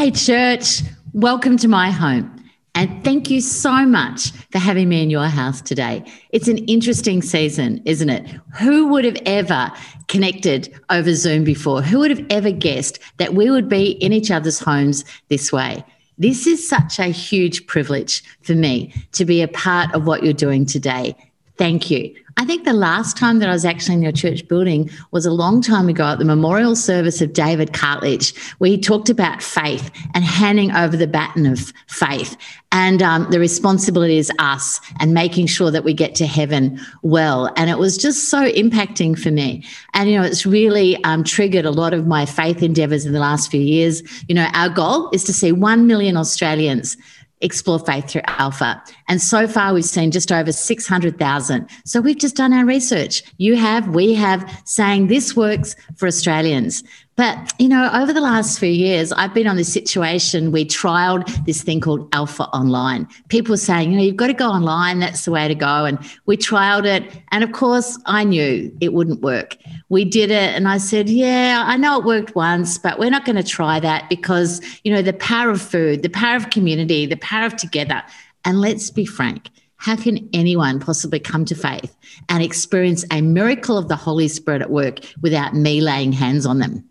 Hey, church, welcome to my home. And thank you so much for having me in your house today. It's an interesting season, isn't it? Who would have ever connected over Zoom before? Who would have ever guessed that we would be in each other's homes this way? This is such a huge privilege for me to be a part of what you're doing today. Thank you. I think the last time that I was actually in your church building was a long time ago at the memorial service of David Cartledge, where he talked about faith and handing over the baton of faith and um, the responsibility is us and making sure that we get to heaven well. And it was just so impacting for me. And, you know, it's really um, triggered a lot of my faith endeavors in the last few years. You know, our goal is to see 1 million Australians Explore Faith through Alpha. And so far, we've seen just over 600,000. So we've just done our research. You have, we have, saying this works for Australians. But, you know, over the last few years, I've been on this situation. We trialed this thing called Alpha Online. People saying, you know, you've got to go online. That's the way to go. And we trialed it. And of course, I knew it wouldn't work. We did it. And I said, yeah, I know it worked once, but we're not going to try that because, you know, the power of food, the power of community, the power of together. And let's be frank, how can anyone possibly come to faith and experience a miracle of the Holy Spirit at work without me laying hands on them?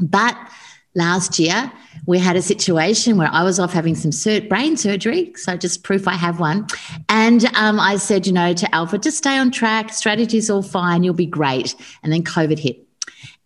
But last year, we had a situation where I was off having some sur- brain surgery. So, just proof I have one. And um, I said, you know, to Alpha, just stay on track. Strategy's all fine. You'll be great. And then COVID hit.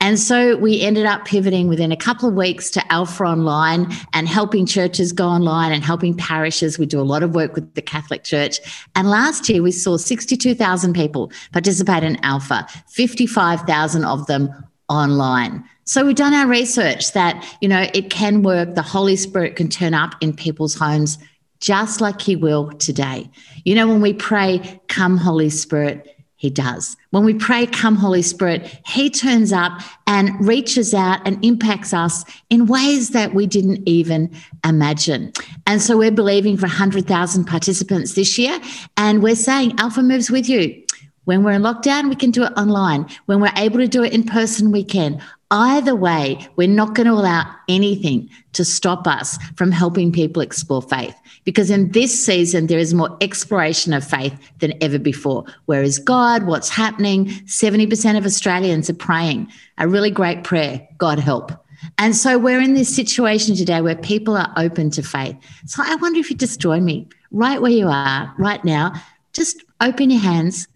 And so we ended up pivoting within a couple of weeks to Alpha Online and helping churches go online and helping parishes. We do a lot of work with the Catholic Church. And last year we saw 62,000 people participate in Alpha, 55,000 of them online. So we've done our research that, you know, it can work. The Holy Spirit can turn up in people's homes just like He will today. You know, when we pray, Come, Holy Spirit, He does. When we pray, Come, Holy Spirit, He turns up and reaches out and impacts us in ways that we didn't even imagine. And so we're believing for 100,000 participants this year. And we're saying, Alpha moves with you. When we're in lockdown, we can do it online. When we're able to do it in person, we can. Either way, we're not going to allow anything to stop us from helping people explore faith. Because in this season, there is more exploration of faith than ever before. Where is God? What's happening? 70% of Australians are praying a really great prayer God help. And so we're in this situation today where people are open to faith. So I wonder if you just join me right where you are right now. Just open your hands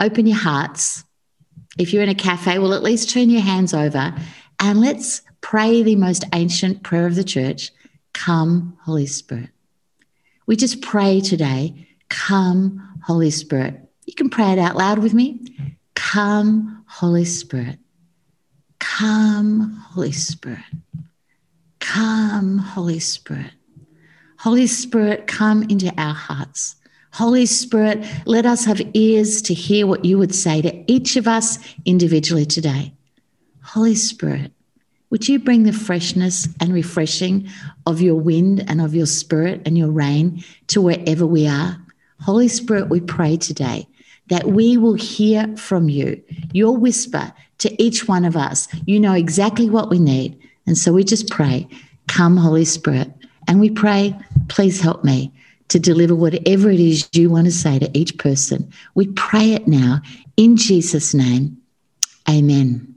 open your hearts. If you're in a cafe, well, at least turn your hands over and let's pray the most ancient prayer of the church Come, Holy Spirit. We just pray today, Come, Holy Spirit. You can pray it out loud with me. Come, Holy Spirit. Come, Holy Spirit. Come, Holy Spirit. Holy Spirit, come into our hearts. Holy Spirit, let us have ears to hear what you would say to each of us individually today. Holy Spirit, would you bring the freshness and refreshing of your wind and of your spirit and your rain to wherever we are? Holy Spirit, we pray today that we will hear from you, your whisper to each one of us. You know exactly what we need. And so we just pray, come, Holy Spirit. And we pray, please help me to deliver whatever it is you want to say to each person. We pray it now in Jesus' name. Amen.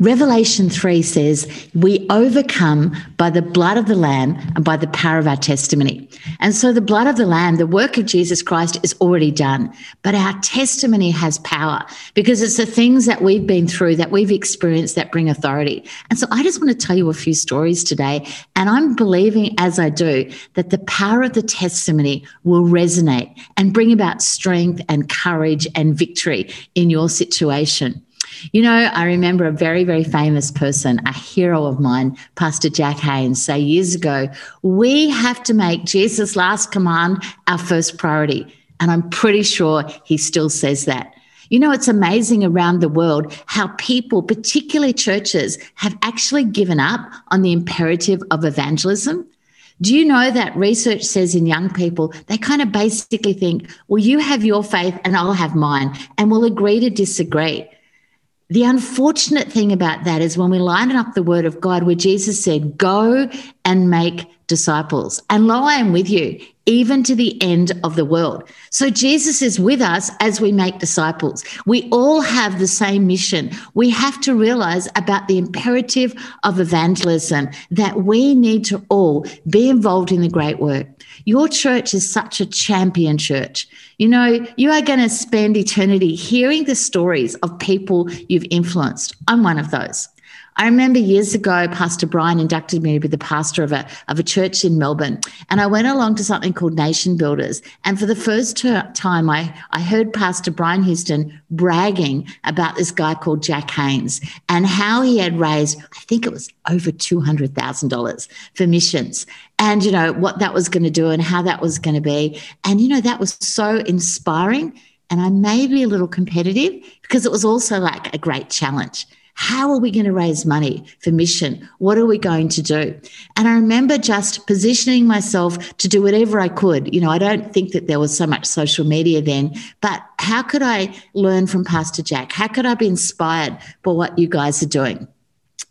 Revelation 3 says, We overcome by the blood of the Lamb and by the power of our testimony. And so the blood of the Lamb, the work of Jesus Christ is already done. But our testimony has power because it's the things that we've been through, that we've experienced that bring authority. And so I just want to tell you a few stories today. And I'm believing as I do that the power of the testimony will resonate and bring about strength and courage and victory in your situation. You know, I remember a very, very famous person, a hero of mine, Pastor Jack Haynes, say years ago, we have to make Jesus' last command our first priority. And I'm pretty sure he still says that. You know, it's amazing around the world how people, particularly churches, have actually given up on the imperative of evangelism. Do you know that research says in young people, they kind of basically think, well, you have your faith and I'll have mine, and we'll agree to disagree. The unfortunate thing about that is when we line up the word of God, where Jesus said, Go and make disciples. And lo, I am with you, even to the end of the world. So Jesus is with us as we make disciples. We all have the same mission. We have to realize about the imperative of evangelism that we need to all be involved in the great work. Your church is such a champion church. You know, you are going to spend eternity hearing the stories of people you've influenced. I'm one of those. I remember years ago, Pastor Brian inducted me to be the pastor of a, of a church in Melbourne. And I went along to something called Nation Builders. And for the first ter- time, I, I heard Pastor Brian Houston bragging about this guy called Jack Haynes and how he had raised, I think it was over $200,000 for missions and, you know, what that was going to do and how that was going to be. And, you know, that was so inspiring. And I may be a little competitive because it was also like a great challenge. How are we going to raise money for mission? What are we going to do? And I remember just positioning myself to do whatever I could. You know, I don't think that there was so much social media then, but how could I learn from Pastor Jack? How could I be inspired by what you guys are doing?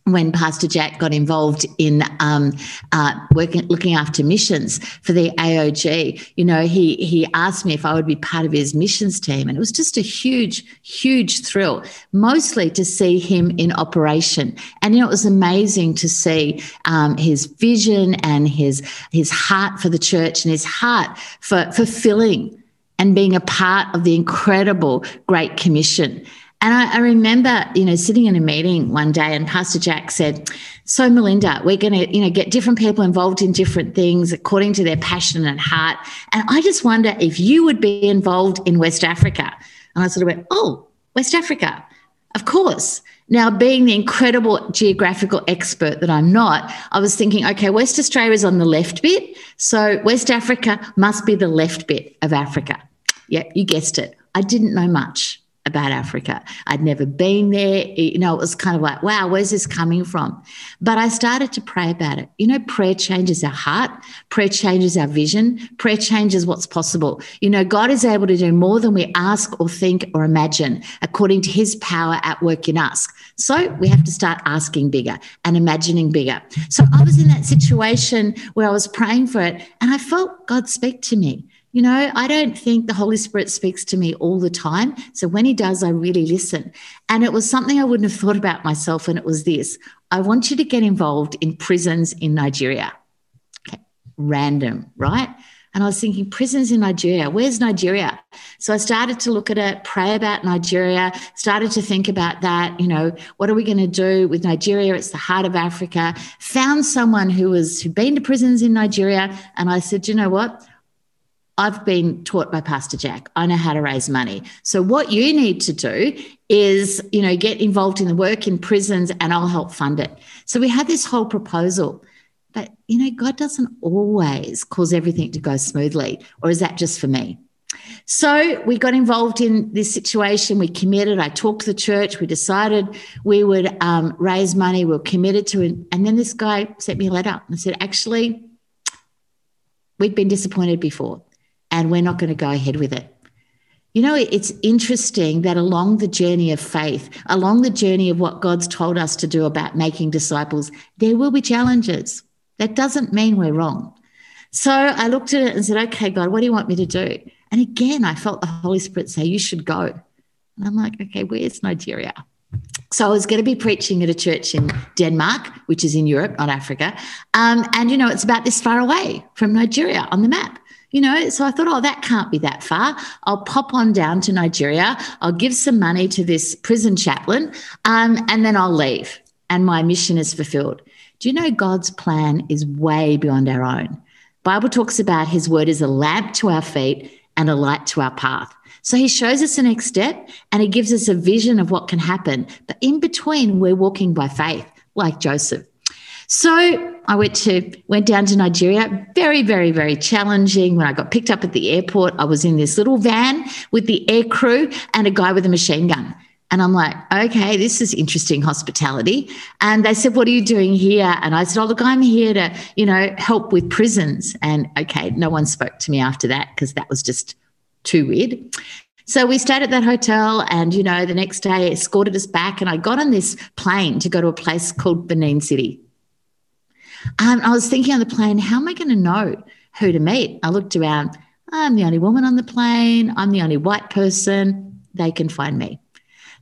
When Pastor Jack got involved in um, uh, working, looking after missions for the AOG, you know, he he asked me if I would be part of his missions team, and it was just a huge, huge thrill. Mostly to see him in operation, and you know, it was amazing to see um, his vision and his his heart for the church and his heart for fulfilling and being a part of the incredible Great Commission. And I, I, remember, you know, sitting in a meeting one day and Pastor Jack said, so Melinda, we're going to, you know, get different people involved in different things according to their passion and heart. And I just wonder if you would be involved in West Africa. And I sort of went, oh, West Africa, of course. Now, being the incredible geographical expert that I'm not, I was thinking, okay, West Australia is on the left bit. So West Africa must be the left bit of Africa. Yeah, you guessed it. I didn't know much about Africa. I'd never been there. You know, it was kind of like, wow, where's this coming from? But I started to pray about it. You know, prayer changes our heart, prayer changes our vision, prayer changes what's possible. You know, God is able to do more than we ask or think or imagine according to his power at work in us. So we have to start asking bigger and imagining bigger. So I was in that situation where I was praying for it and I felt God speak to me. You know, I don't think the Holy Spirit speaks to me all the time. So when he does, I really listen. And it was something I wouldn't have thought about myself. And it was this I want you to get involved in prisons in Nigeria. Okay. Random, right? And I was thinking, prisons in Nigeria, where's Nigeria? So I started to look at it, pray about Nigeria, started to think about that. You know, what are we going to do with Nigeria? It's the heart of Africa. Found someone who was who'd been to prisons in Nigeria. And I said, you know what? I've been taught by Pastor Jack. I know how to raise money. So what you need to do is, you know, get involved in the work in prisons and I'll help fund it. So we had this whole proposal. But, you know, God doesn't always cause everything to go smoothly. Or is that just for me? So we got involved in this situation. We committed. I talked to the church. We decided we would um, raise money. We were committed to it. And then this guy sent me a letter and said, actually, we'd been disappointed before and we're not going to go ahead with it. You know, it's interesting that along the journey of faith, along the journey of what God's told us to do about making disciples, there will be challenges. That doesn't mean we're wrong. So I looked at it and said, okay, God, what do you want me to do? And again, I felt the Holy Spirit say, you should go. And I'm like, okay, where's Nigeria? So I was going to be preaching at a church in Denmark, which is in Europe, not Africa. Um, and, you know, it's about this far away from Nigeria on the map. You know, so I thought, oh, that can't be that far. I'll pop on down to Nigeria. I'll give some money to this prison chaplain, um, and then I'll leave. And my mission is fulfilled. Do you know God's plan is way beyond our own? Bible talks about His word is a lamp to our feet and a light to our path. So He shows us the next step, and He gives us a vision of what can happen. But in between, we're walking by faith, like Joseph. So I went to went down to Nigeria. Very, very, very challenging. When I got picked up at the airport, I was in this little van with the air crew and a guy with a machine gun. And I'm like, okay, this is interesting hospitality. And they said, what are you doing here? And I said, oh, look, I'm here to, you know, help with prisons. And okay, no one spoke to me after that because that was just too weird. So we stayed at that hotel, and you know, the next day escorted us back, and I got on this plane to go to a place called Benin City. Um, I was thinking on the plane, how am I going to know who to meet? I looked around. I'm the only woman on the plane. I'm the only white person. They can find me.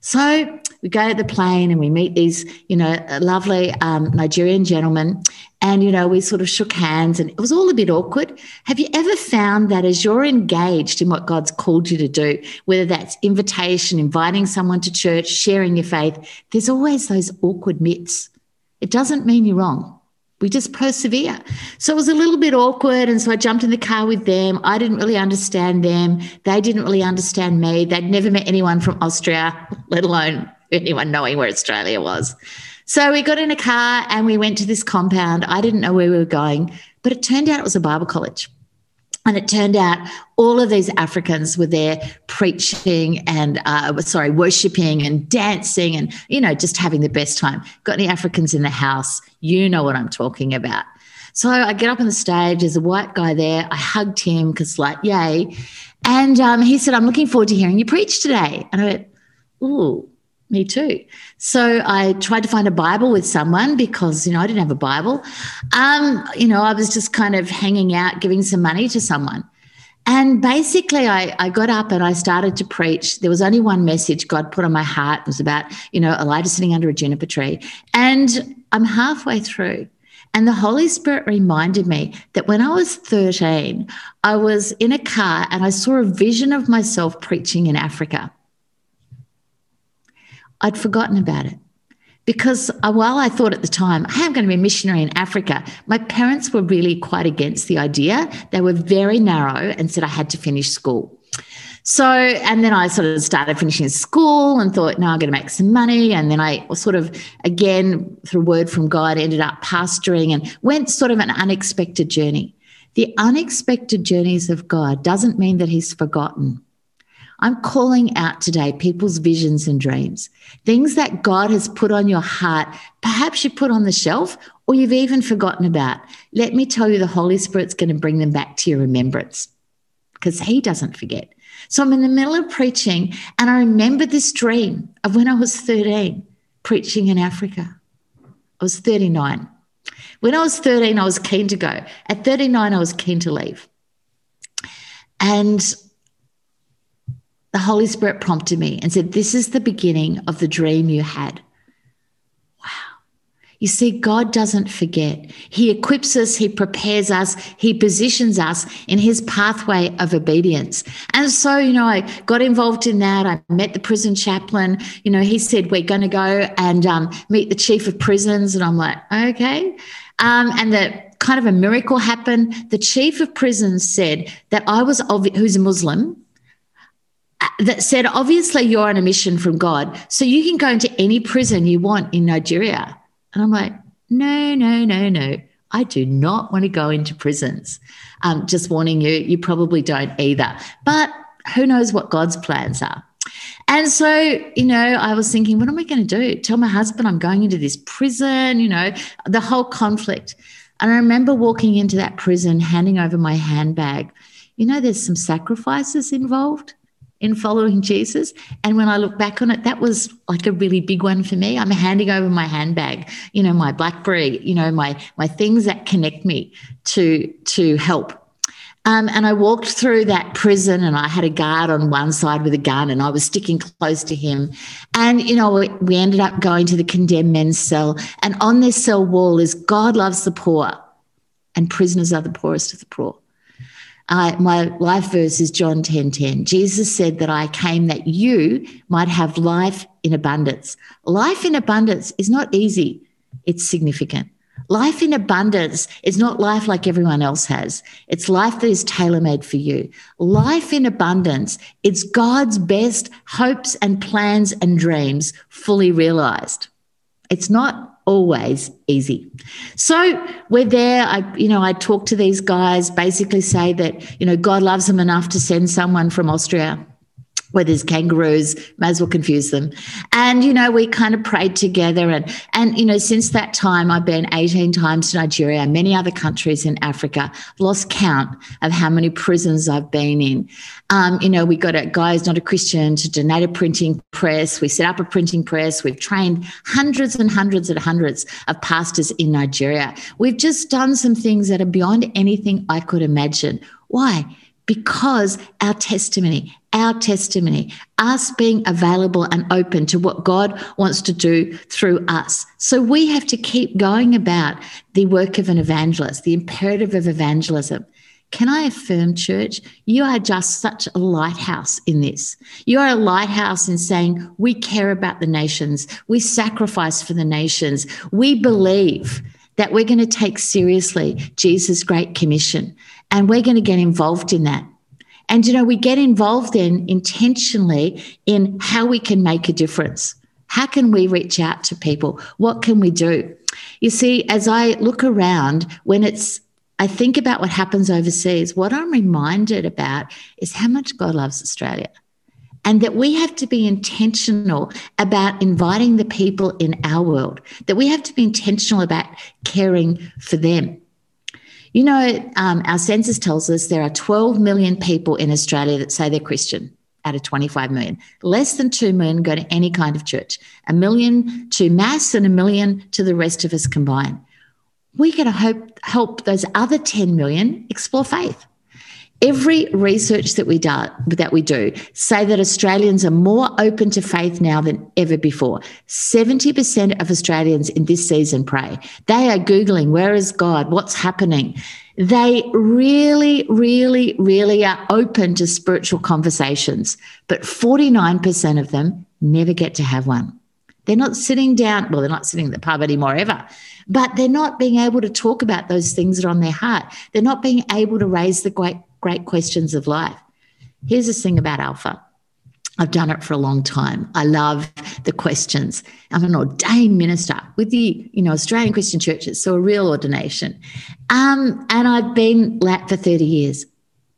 So we go to the plane and we meet these, you know, lovely um, Nigerian gentlemen. And, you know, we sort of shook hands and it was all a bit awkward. Have you ever found that as you're engaged in what God's called you to do, whether that's invitation, inviting someone to church, sharing your faith, there's always those awkward mitts. It doesn't mean you're wrong we just persevere. So it was a little bit awkward. And so I jumped in the car with them. I didn't really understand them. They didn't really understand me. They'd never met anyone from Austria, let alone anyone knowing where Australia was. So we got in a car and we went to this compound. I didn't know where we were going, but it turned out it was a Bible college. And it turned out all of these Africans were there preaching and, uh, sorry, worshiping and dancing and, you know, just having the best time. Got any Africans in the house? You know what I'm talking about. So I get up on the stage. There's a white guy there. I hugged him because, like, yay. And um, he said, I'm looking forward to hearing you preach today. And I went, ooh, me too. So I tried to find a Bible with someone because, you know, I didn't have a Bible. Um, you know, I was just kind of hanging out, giving some money to someone. And basically, I, I got up and I started to preach. There was only one message God put on my heart. It was about, you know, Elijah sitting under a juniper tree. And I'm halfway through. And the Holy Spirit reminded me that when I was 13, I was in a car and I saw a vision of myself preaching in Africa. I'd forgotten about it because uh, while I thought at the time, I am going to be a missionary in Africa, my parents were really quite against the idea. They were very narrow and said I had to finish school. So, and then I sort of started finishing school and thought, no, I'm going to make some money. And then I sort of, again, through word from God, ended up pastoring and went sort of an unexpected journey. The unexpected journeys of God doesn't mean that He's forgotten. I'm calling out today people's visions and dreams, things that God has put on your heart, perhaps you put on the shelf or you've even forgotten about. Let me tell you, the Holy Spirit's going to bring them back to your remembrance because He doesn't forget. So I'm in the middle of preaching and I remember this dream of when I was 13 preaching in Africa. I was 39. When I was 13, I was keen to go. At 39, I was keen to leave. And the Holy Spirit prompted me and said, This is the beginning of the dream you had. Wow. You see, God doesn't forget. He equips us, He prepares us, He positions us in His pathway of obedience. And so, you know, I got involved in that. I met the prison chaplain. You know, he said, We're going to go and um, meet the chief of prisons. And I'm like, Okay. Um, and the kind of a miracle happened. The chief of prisons said that I was, who's a Muslim, that said, obviously, you're on a mission from God. So you can go into any prison you want in Nigeria. And I'm like, no, no, no, no. I do not want to go into prisons. Um, just warning you, you probably don't either. But who knows what God's plans are. And so, you know, I was thinking, what am I going to do? Tell my husband I'm going into this prison, you know, the whole conflict. And I remember walking into that prison, handing over my handbag. You know, there's some sacrifices involved in following Jesus. And when I look back on it, that was like a really big one for me. I'm handing over my handbag, you know, my BlackBerry, you know, my my things that connect me to to help. Um, and I walked through that prison, and I had a guard on one side with a gun, and I was sticking close to him. And you know, we, we ended up going to the condemned men's cell, and on this cell wall is "God loves the poor, and prisoners are the poorest of the poor." My life verse is John 10 10. Jesus said that I came that you might have life in abundance. Life in abundance is not easy, it's significant. Life in abundance is not life like everyone else has. It's life that is tailor made for you. Life in abundance, it's God's best hopes and plans and dreams fully realized. It's not always easy. So we're there. I, you know, I talk to these guys, basically say that, you know, God loves them enough to send someone from Austria where there's kangaroos, may as well confuse them. And, you know, we kind of prayed together. And, and, you know, since that time, I've been 18 times to Nigeria many other countries in Africa. Lost count of how many prisons I've been in. Um, you know, we got a guy who's not a Christian to donate a printing press. We set up a printing press. We've trained hundreds and hundreds and hundreds of pastors in Nigeria. We've just done some things that are beyond anything I could imagine. Why? Because our testimony, our testimony, us being available and open to what God wants to do through us. So we have to keep going about the work of an evangelist, the imperative of evangelism. Can I affirm, church, you are just such a lighthouse in this. You are a lighthouse in saying, we care about the nations, we sacrifice for the nations, we believe that we're going to take seriously Jesus' great commission and we're going to get involved in that. And, you know, we get involved in intentionally in how we can make a difference. How can we reach out to people? What can we do? You see, as I look around, when it's, I think about what happens overseas, what I'm reminded about is how much God loves Australia. And that we have to be intentional about inviting the people in our world, that we have to be intentional about caring for them. You know, um, our census tells us there are 12 million people in Australia that say they're Christian out of 25 million. Less than 2 million go to any kind of church, a million to mass and a million to the rest of us combined. We got to help those other 10 million explore faith. Every research that we do that we do say that Australians are more open to faith now than ever before. 70% of Australians in this season pray. They are googling where is God? What's happening? They really really really are open to spiritual conversations, but 49% of them never get to have one. They're not sitting down, well they're not sitting at the pub anymore ever but they're not being able to talk about those things that are on their heart. They're not being able to raise the great great questions of life. Here's the thing about Alpha. I've done it for a long time. I love the questions. I'm an ordained minister with the, you know, Australian Christian churches, so a real ordination. Um, and I've been LAT for 30 years,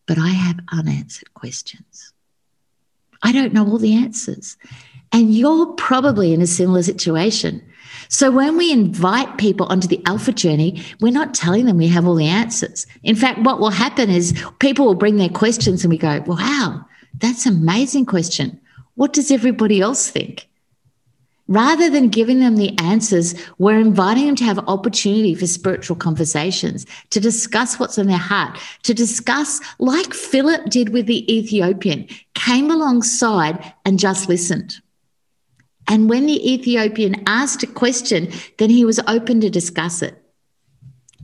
but I have unanswered questions. I don't know all the answers. And you're probably in a similar situation. So when we invite people onto the alpha journey, we're not telling them we have all the answers. In fact, what will happen is people will bring their questions and we go, wow, that's an amazing question. What does everybody else think? Rather than giving them the answers, we're inviting them to have opportunity for spiritual conversations, to discuss what's in their heart, to discuss, like Philip did with the Ethiopian, came alongside and just listened. And when the Ethiopian asked a question, then he was open to discuss it.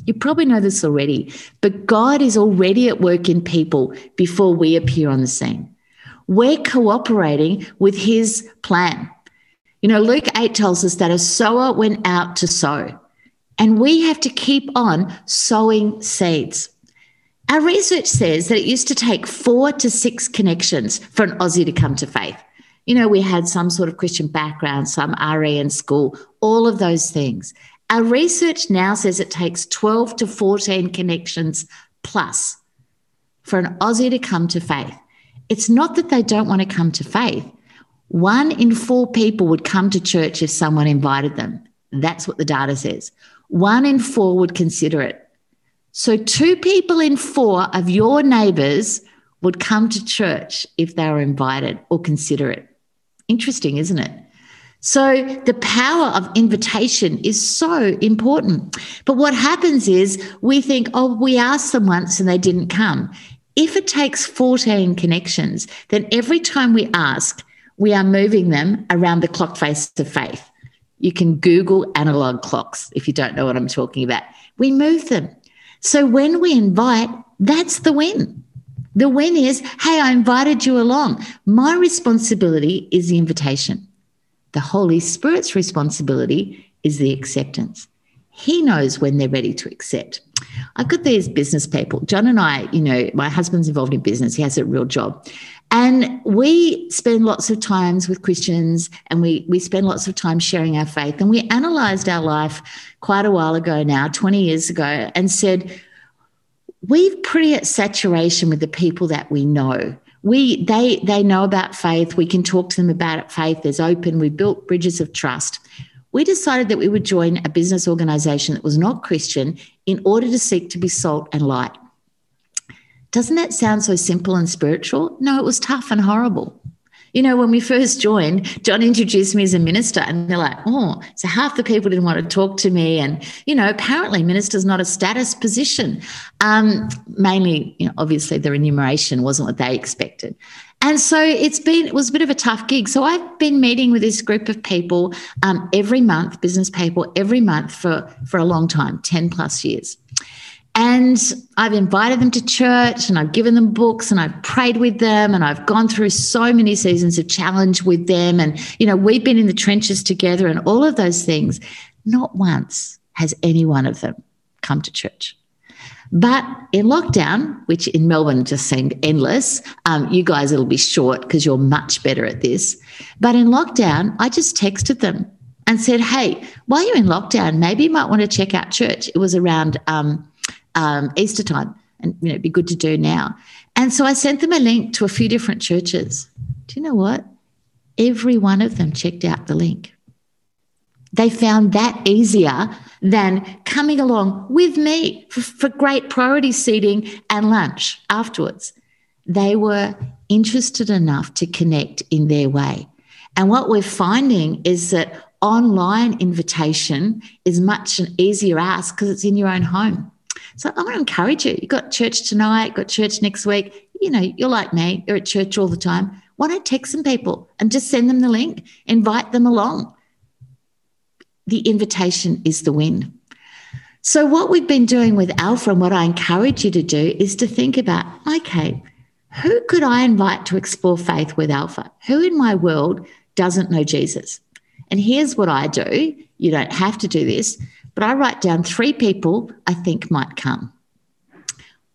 You probably know this already, but God is already at work in people before we appear on the scene. We're cooperating with his plan. You know, Luke 8 tells us that a sower went out to sow, and we have to keep on sowing seeds. Our research says that it used to take four to six connections for an Aussie to come to faith you know, we had some sort of Christian background, some RE in school, all of those things. Our research now says it takes 12 to 14 connections plus for an Aussie to come to faith. It's not that they don't want to come to faith. One in four people would come to church if someone invited them. That's what the data says. One in four would consider it. So, two people in four of your neighbors would come to church if they were invited or consider it. Interesting, isn't it? So the power of invitation is so important. But what happens is we think, oh, we asked them once and they didn't come. If it takes 14 connections, then every time we ask, we are moving them around the clock face of faith. You can Google analog clocks if you don't know what I'm talking about. We move them. So when we invite, that's the win. The win is, hey, I invited you along. My responsibility is the invitation. The Holy Spirit's responsibility is the acceptance. He knows when they're ready to accept. I've got these business people. John and I, you know, my husband's involved in business. He has a real job. And we spend lots of times with Christians and we, we spend lots of time sharing our faith. And we analyzed our life quite a while ago now, 20 years ago, and said, we're pretty at saturation with the people that we know. We they they know about faith. We can talk to them about it. Faith is open. We built bridges of trust. We decided that we would join a business organization that was not Christian in order to seek to be salt and light. Doesn't that sound so simple and spiritual? No, it was tough and horrible. You know, when we first joined, John introduced me as a minister, and they're like, oh, so half the people didn't want to talk to me. And, you know, apparently minister's not a status position. Um, mainly, you know, obviously the remuneration wasn't what they expected. And so it's been, it was a bit of a tough gig. So I've been meeting with this group of people um, every month, business people, every month for, for a long time, 10 plus years. And I've invited them to church and I've given them books and I've prayed with them and I've gone through so many seasons of challenge with them. And, you know, we've been in the trenches together and all of those things. Not once has any one of them come to church. But in lockdown, which in Melbourne just seemed endless, um, you guys, it'll be short because you're much better at this. But in lockdown, I just texted them and said, hey, while you're in lockdown, maybe you might want to check out church. It was around, um, um, Easter time, and you know, it'd be good to do now. And so I sent them a link to a few different churches. Do you know what? Every one of them checked out the link. They found that easier than coming along with me for, for great priority seating and lunch afterwards. They were interested enough to connect in their way. And what we're finding is that online invitation is much an easier ask because it's in your own home. So I want to encourage you. You've got church tonight, got church next week. You know, you're like me, you're at church all the time. Why don't text some people and just send them the link, invite them along? The invitation is the win. So, what we've been doing with Alpha and what I encourage you to do is to think about okay, who could I invite to explore faith with Alpha? Who in my world doesn't know Jesus? And here's what I do you don't have to do this, but I write down three people I think might come.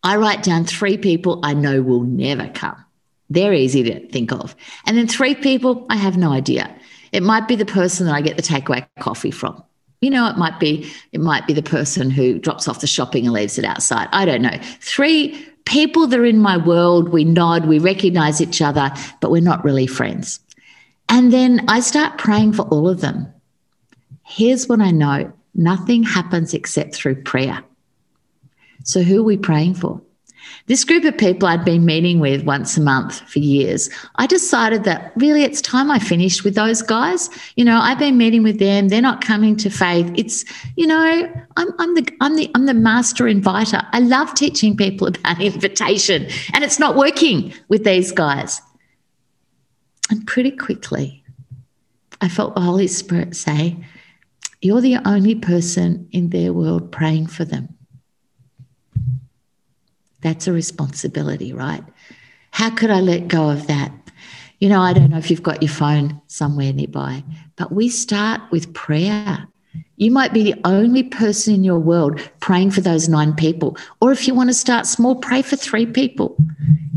I write down three people I know will never come. They're easy to think of. And then three people I have no idea. It might be the person that I get the takeaway coffee from. You know, it might be it might be the person who drops off the shopping and leaves it outside. I don't know. Three people that are in my world, we nod, we recognize each other, but we're not really friends. And then I start praying for all of them. Here's what I know Nothing happens except through prayer. So, who are we praying for? This group of people I'd been meeting with once a month for years, I decided that really it's time I finished with those guys. You know, I've been meeting with them; they're not coming to faith. It's, you know, I'm, I'm the I'm the I'm the master inviter. I love teaching people about invitation, and it's not working with these guys. And pretty quickly, I felt the Holy Spirit say, you're the only person in their world praying for them. That's a responsibility, right? How could I let go of that? You know, I don't know if you've got your phone somewhere nearby, but we start with prayer. You might be the only person in your world praying for those nine people. Or if you want to start small, pray for three people.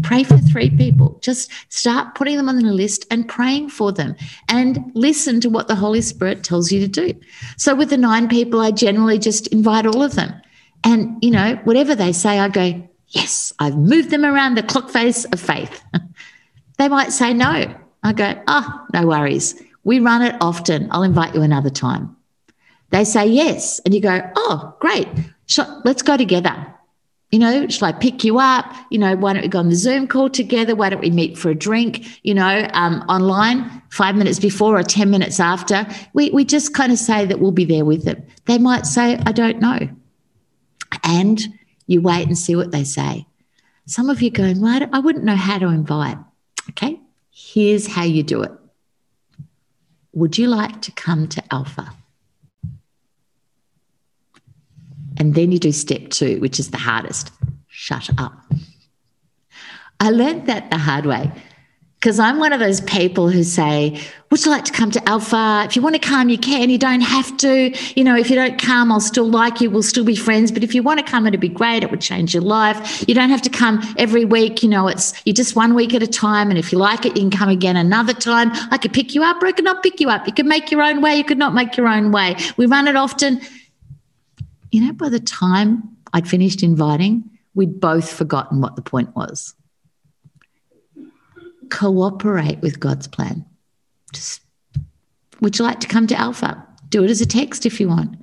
Pray for three people. Just start putting them on the list and praying for them and listen to what the Holy Spirit tells you to do. So with the nine people, I generally just invite all of them. And, you know, whatever they say, I go, yes, I've moved them around the clock face of faith. they might say no. I go, oh, no worries. We run it often. I'll invite you another time. They say yes. And you go, oh, great. Let's go together. You know, shall I pick you up? You know, why don't we go on the Zoom call together? Why don't we meet for a drink, you know, um, online five minutes before or 10 minutes after? We, we just kind of say that we'll be there with them. They might say, I don't know. And you wait and see what they say. Some of you going, well, I wouldn't know how to invite. Okay, here's how you do it. Would you like to come to Alpha? And then you do step two, which is the hardest shut up. I learned that the hard way because I'm one of those people who say, Would you like to come to Alpha? If you want to come, you can. You don't have to. You know, if you don't come, I'll still like you. We'll still be friends. But if you want to come, it'd be great. It would change your life. You don't have to come every week. You know, it's you just one week at a time. And if you like it, you can come again another time. I could pick you up or I could not pick you up. You could make your own way. You could not make your own way. We run it often you know, by the time I'd finished inviting, we'd both forgotten what the point was. cooperate with God's plan. Just, would you like to come to Alpha? Do it as a text if you want.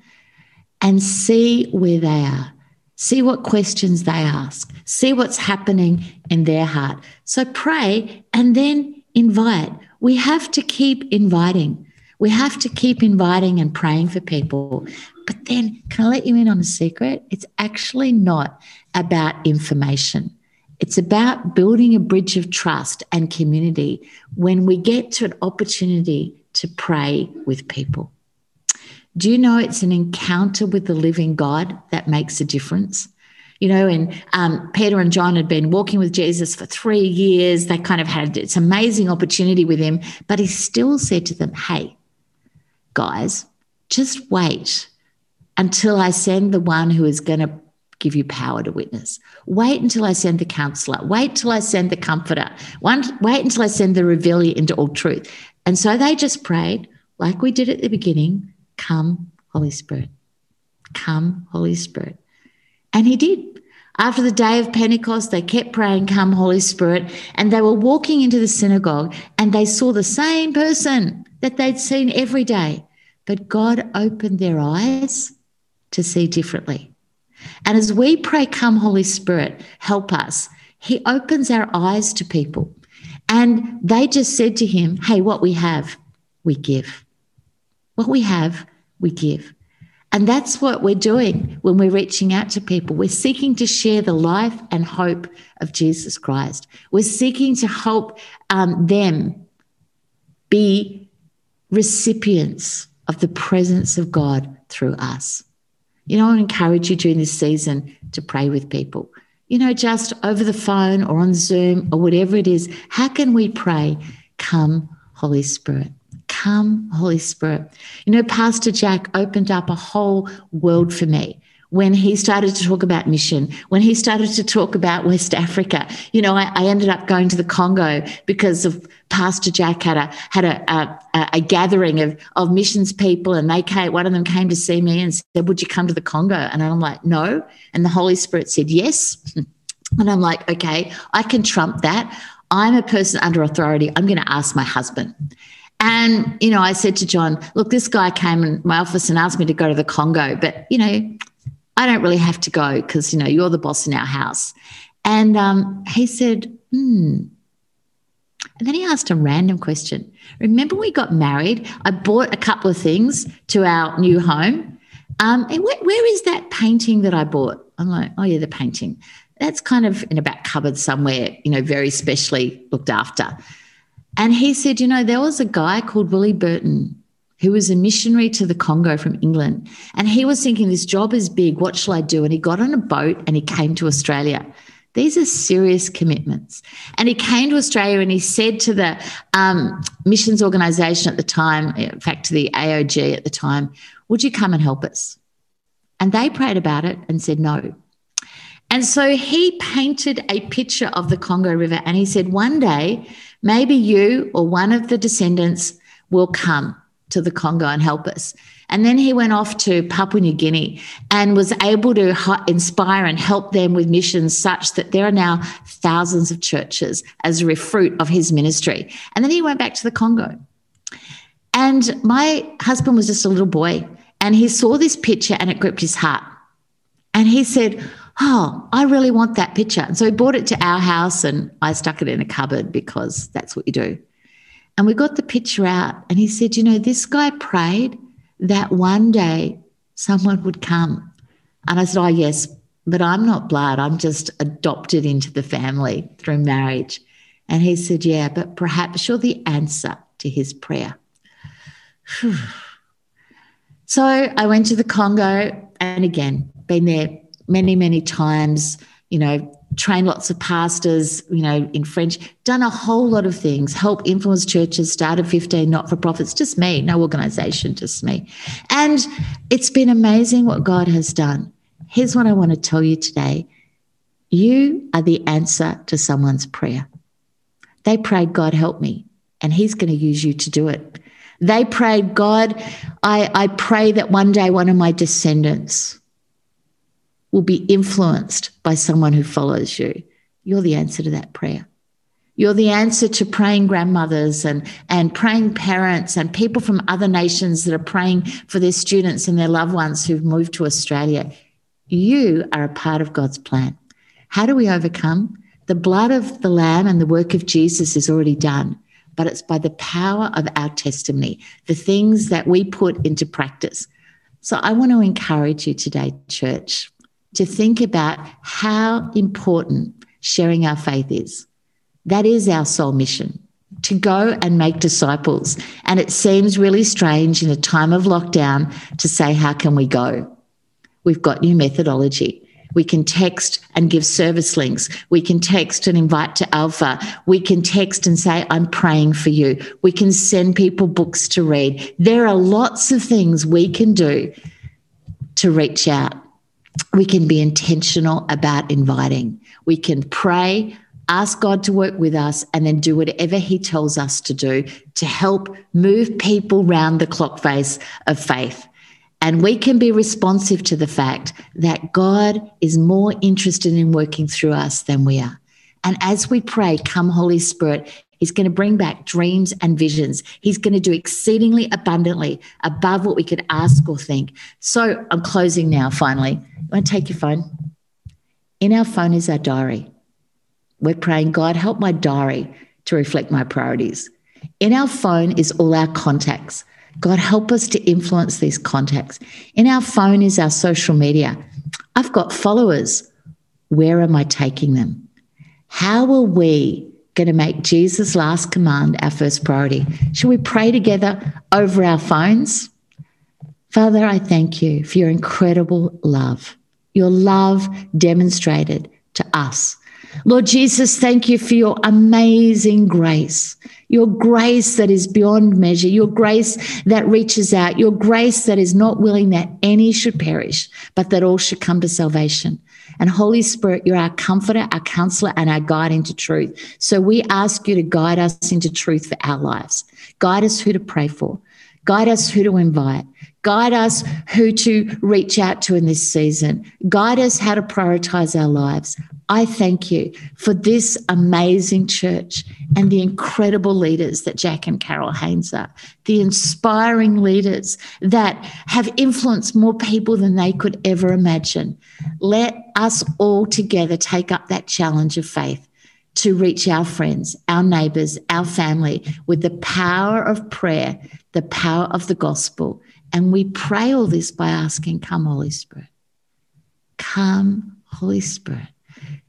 And see where they are. See what questions they ask. See what's happening in their heart. So pray and then invite. We have to keep inviting. We have to keep inviting and praying for people. But then, can I let you in on a secret? It's actually not about information. It's about building a bridge of trust and community when we get to an opportunity to pray with people. Do you know it's an encounter with the living God that makes a difference? You know, and um, Peter and John had been walking with Jesus for three years. They kind of had this amazing opportunity with him, but he still said to them, Hey, guys, just wait until I send the one who is going to give you power to witness. Wait until I send the counselor. Wait till I send the comforter. Wait until I send the revealer into all truth. And so they just prayed, like we did at the beginning Come, Holy Spirit. Come, Holy Spirit. And he did. After the day of Pentecost, they kept praying, Come, Holy Spirit. And they were walking into the synagogue and they saw the same person that they'd seen every day. But God opened their eyes to see differently. And as we pray, Come, Holy Spirit, help us, He opens our eyes to people. And they just said to Him, Hey, what we have, we give. What we have, we give. And that's what we're doing when we're reaching out to people. We're seeking to share the life and hope of Jesus Christ. We're seeking to help um, them be recipients of the presence of God through us. You know, I encourage you during this season to pray with people. You know, just over the phone or on Zoom or whatever it is. How can we pray? Come, Holy Spirit. Come, Holy Spirit. You know, Pastor Jack opened up a whole world for me when he started to talk about mission, when he started to talk about West Africa. You know, I, I ended up going to the Congo because of Pastor Jack had a had a, a, a, gathering of, of missions people, and they came. One of them came to see me and said, "Would you come to the Congo?" And I'm like, "No." And the Holy Spirit said, "Yes." And I'm like, "Okay, I can trump that. I'm a person under authority. I'm going to ask my husband." And, you know, I said to John, look, this guy came in my office and asked me to go to the Congo, but, you know, I don't really have to go because, you know, you're the boss in our house. And um, he said, hmm. And then he asked a random question. Remember, we got married? I bought a couple of things to our new home. Um, and where, where is that painting that I bought? I'm like, oh, yeah, the painting. That's kind of in a back cupboard somewhere, you know, very specially looked after. And he said, you know, there was a guy called Willie Burton who was a missionary to the Congo from England. And he was thinking, this job is big. What shall I do? And he got on a boat and he came to Australia. These are serious commitments. And he came to Australia and he said to the um, missions organization at the time, in fact, to the AOG at the time, would you come and help us? And they prayed about it and said no. And so he painted a picture of the Congo River and he said, one day, maybe you or one of the descendants will come to the Congo and help us. And then he went off to Papua New Guinea and was able to inspire and help them with missions such that there are now thousands of churches as a fruit of his ministry. And then he went back to the Congo. And my husband was just a little boy and he saw this picture and it gripped his heart. And he said, Oh, I really want that picture. And so he brought it to our house and I stuck it in a cupboard because that's what you do. And we got the picture out, and he said, You know, this guy prayed that one day someone would come. And I said, Oh, yes, but I'm not blood. I'm just adopted into the family through marriage. And he said, Yeah, but perhaps you're the answer to his prayer. so I went to the Congo, and again, been there many, many times, you know, trained lots of pastors, you know, in French, done a whole lot of things, help influence churches, started 15 not for profits, just me, no organization, just me. And it's been amazing what God has done. Here's what I want to tell you today you are the answer to someone's prayer. They prayed, God, help me, and He's going to use you to do it. They prayed, God, I, I pray that one day one of my descendants will be influenced by someone who follows you. You're the answer to that prayer. You're the answer to praying grandmothers and, and praying parents and people from other nations that are praying for their students and their loved ones who've moved to Australia. You are a part of God's plan. How do we overcome? The blood of the Lamb and the work of Jesus is already done, but it's by the power of our testimony, the things that we put into practice. So I want to encourage you today, church, to think about how important sharing our faith is. That is our sole mission to go and make disciples. And it seems really strange in a time of lockdown to say, How can we go? We've got new methodology. We can text and give service links. We can text and invite to Alpha. We can text and say, I'm praying for you. We can send people books to read. There are lots of things we can do to reach out. We can be intentional about inviting. We can pray ask God to work with us, and then do whatever He tells us to do to help move people round the clock face of faith. And we can be responsive to the fact that God is more interested in working through us than we are. And as we pray, come Holy Spirit, He's going to bring back dreams and visions. He's going to do exceedingly abundantly above what we could ask or think. So I'm closing now, finally. You want to take your phone? In our phone is our diary. We're praying, God, help my diary to reflect my priorities. In our phone is all our contacts. God, help us to influence these contacts. In our phone is our social media. I've got followers. Where am I taking them? How are we going to make Jesus' last command our first priority? Shall we pray together over our phones? Father, I thank you for your incredible love, your love demonstrated to us Lord Jesus, thank you for your amazing grace, your grace that is beyond measure, your grace that reaches out, your grace that is not willing that any should perish, but that all should come to salvation. And Holy Spirit, you're our comforter, our counselor, and our guide into truth. So we ask you to guide us into truth for our lives. Guide us who to pray for. Guide us who to invite. Guide us who to reach out to in this season. Guide us how to prioritize our lives. I thank you for this amazing church and the incredible leaders that Jack and Carol Haynes are, the inspiring leaders that have influenced more people than they could ever imagine. Let us all together take up that challenge of faith to reach our friends, our neighbors, our family with the power of prayer, the power of the gospel. And we pray all this by asking, Come, Holy Spirit. Come, Holy Spirit.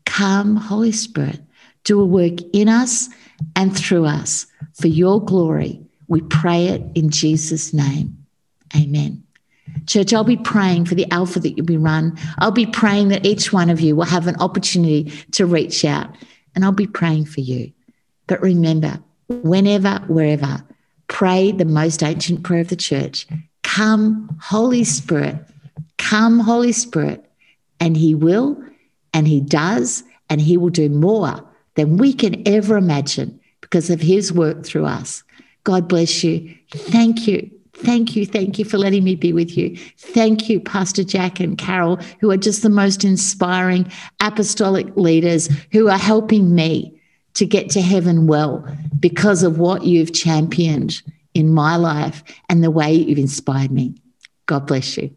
Come, Holy Spirit, do a work in us and through us for your glory. We pray it in Jesus' name. Amen. Church, I'll be praying for the alpha that you'll be run. I'll be praying that each one of you will have an opportunity to reach out, and I'll be praying for you. But remember, whenever, wherever, pray the most ancient prayer of the church Come, Holy Spirit, come, Holy Spirit, and He will and He does, and He will do more than we can ever imagine because of His work through us. God bless you. Thank you. Thank you. Thank you for letting me be with you. Thank you, Pastor Jack and Carol, who are just the most inspiring apostolic leaders who are helping me to get to heaven well because of what you've championed in my life and the way you've inspired me. God bless you.